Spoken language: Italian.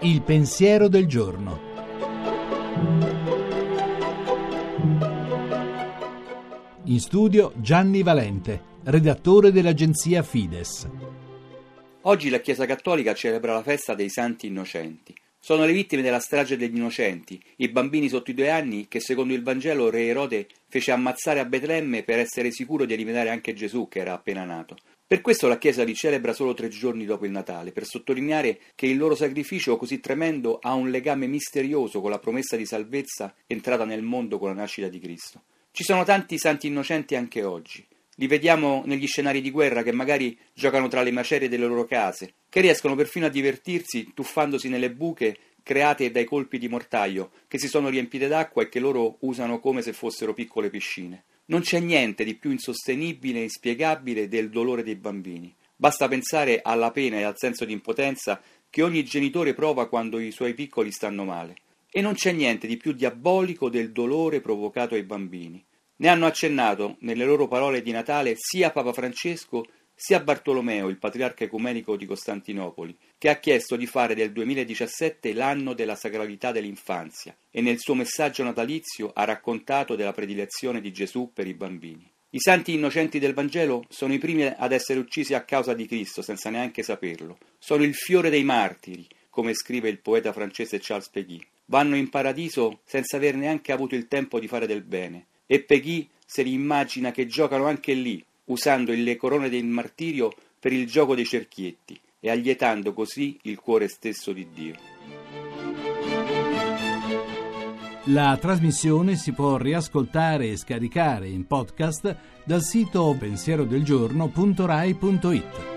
Il pensiero del giorno. In studio Gianni Valente, redattore dell'agenzia Fides. Oggi la Chiesa Cattolica celebra la festa dei Santi Innocenti. Sono le vittime della strage degli innocenti, i bambini sotto i due anni che secondo il Vangelo re Erode fece ammazzare a Betlemme per essere sicuro di eliminare anche Gesù che era appena nato. Per questo la Chiesa li celebra solo tre giorni dopo il Natale, per sottolineare che il loro sacrificio così tremendo ha un legame misterioso con la promessa di salvezza entrata nel mondo con la nascita di Cristo. Ci sono tanti santi innocenti anche oggi. Li vediamo negli scenari di guerra che magari giocano tra le macerie delle loro case, che riescono perfino a divertirsi tuffandosi nelle buche create dai colpi di mortaio, che si sono riempite d'acqua e che loro usano come se fossero piccole piscine. Non c'è niente di più insostenibile e inspiegabile del dolore dei bambini. Basta pensare alla pena e al senso di impotenza che ogni genitore prova quando i suoi piccoli stanno male. E non c'è niente di più diabolico del dolore provocato ai bambini. Ne hanno accennato nelle loro parole di Natale sia Papa Francesco sia Bartolomeo, il patriarca ecumenico di Costantinopoli, che ha chiesto di fare del 2017 l'anno della sacralità dell'infanzia e nel suo messaggio natalizio ha raccontato della predilezione di Gesù per i bambini. I santi innocenti del Vangelo sono i primi ad essere uccisi a causa di Cristo senza neanche saperlo. Sono il fiore dei martiri, come scrive il poeta francese Charles Peguy. Vanno in paradiso senza aver neanche avuto il tempo di fare del bene. E Peguy se li immagina che giocano anche lì, usando le corone del martirio per il gioco dei cerchietti e allietando così il cuore stesso di Dio. La trasmissione si può riascoltare e scaricare in podcast dal sito pensierodelgiorno.rai.it.